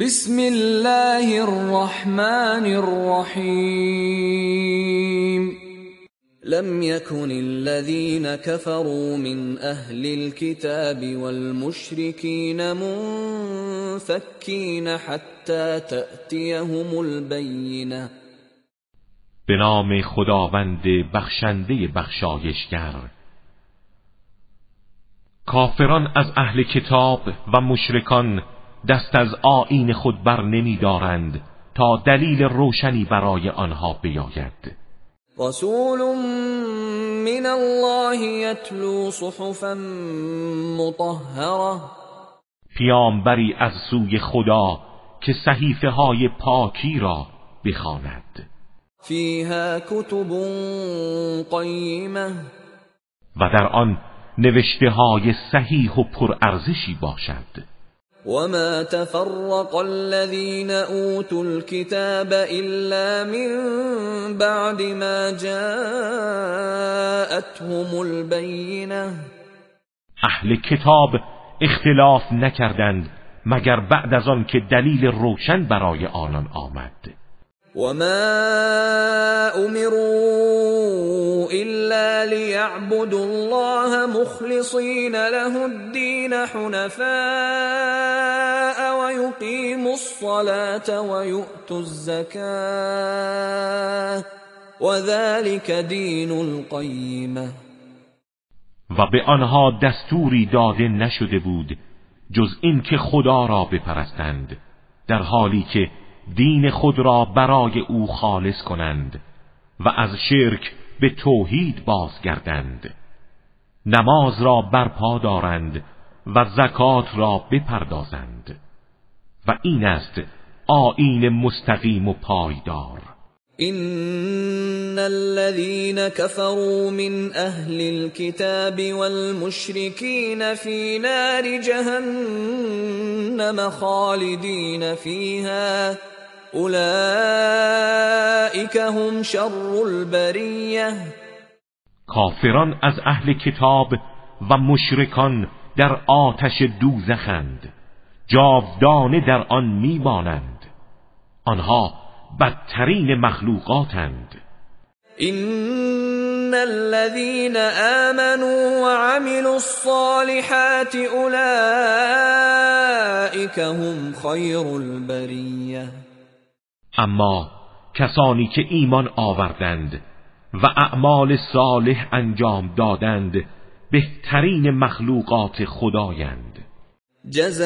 بسم الله الرحمن الرحیم لم يكن الذين كفروا من أهل الكتاب والمشركين منفكين حتى تأتيهم البينة به نام خداوند بخشنده بخشایشگر. کافران از اهل کتاب و مشرکان دست از آین خود بر نمی دارند تا دلیل روشنی برای آنها بیاید. رسول من الله يتلو صحفا مطهره پیامبری از سوی خدا که صحیفه های پاکی را بخواند. فیها کتب قیمه و در آن نوشته های صحیح و پرارزشی باشد. وما تفرق الذين اوتوا الكتاب الا من بعد ما جاءتهم البينه أهل کتاب اختلاف نکردند مگر بعد از آن که دلیل روشن برای آنان آمد. وما امروا الا ليعبدوا الله مخلصين له الدين حنفاء ويقيموا الصلاه ويؤتوا الزكاه وذلك دين القيمه و به آنها دستوری داده نشده بود جز اینکه خدا را بپرستند در حالی که دین خود را برای او خالص کنند و از شرک به توحید بازگردند. نماز را برپا دارند و زکات را بپردازند. و این است آیین مستقیم و پایدار. ان الذين كفروا من اهل الكتاب والمشركين في نار جهنم خالدين فيها اولئك هم شر البریه. کافران از اهل کتاب و مشرکان در آتش دوزخند. جاودانه در آن میمانند. آنها بدترین مخلوقاتند. ان الذين آمنوا وعملوا الصالحات اولئك هم خیر البریه. اما کسانی که ایمان آوردند و اعمال صالح انجام دادند بهترین مخلوقات خدایند. جزاؤهم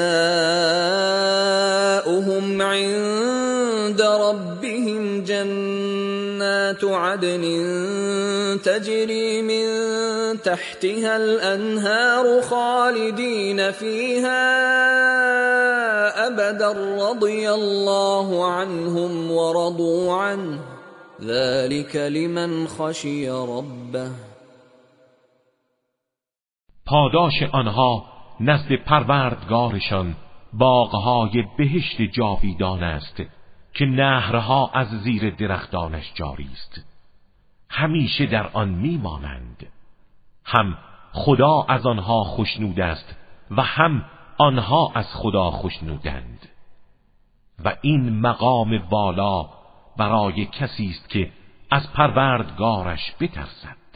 عند ربهم جنات عدن تجري من تحتها الانهار خالدين فيها ابدا رضي الله عنهم ورضوا عنه. ذلك لمن خشي ربه. پاداش آنها نزد پروردگارشان باغهای بهشت جاویدان است که نهرها از زیر درختانش جاری است. همیشه در آن میمانند. هم خدا از آنها خوشنود است و هم آنها از خدا خوشنودند. و این مقام والا برای کسی است که از پروردگارش بترسد.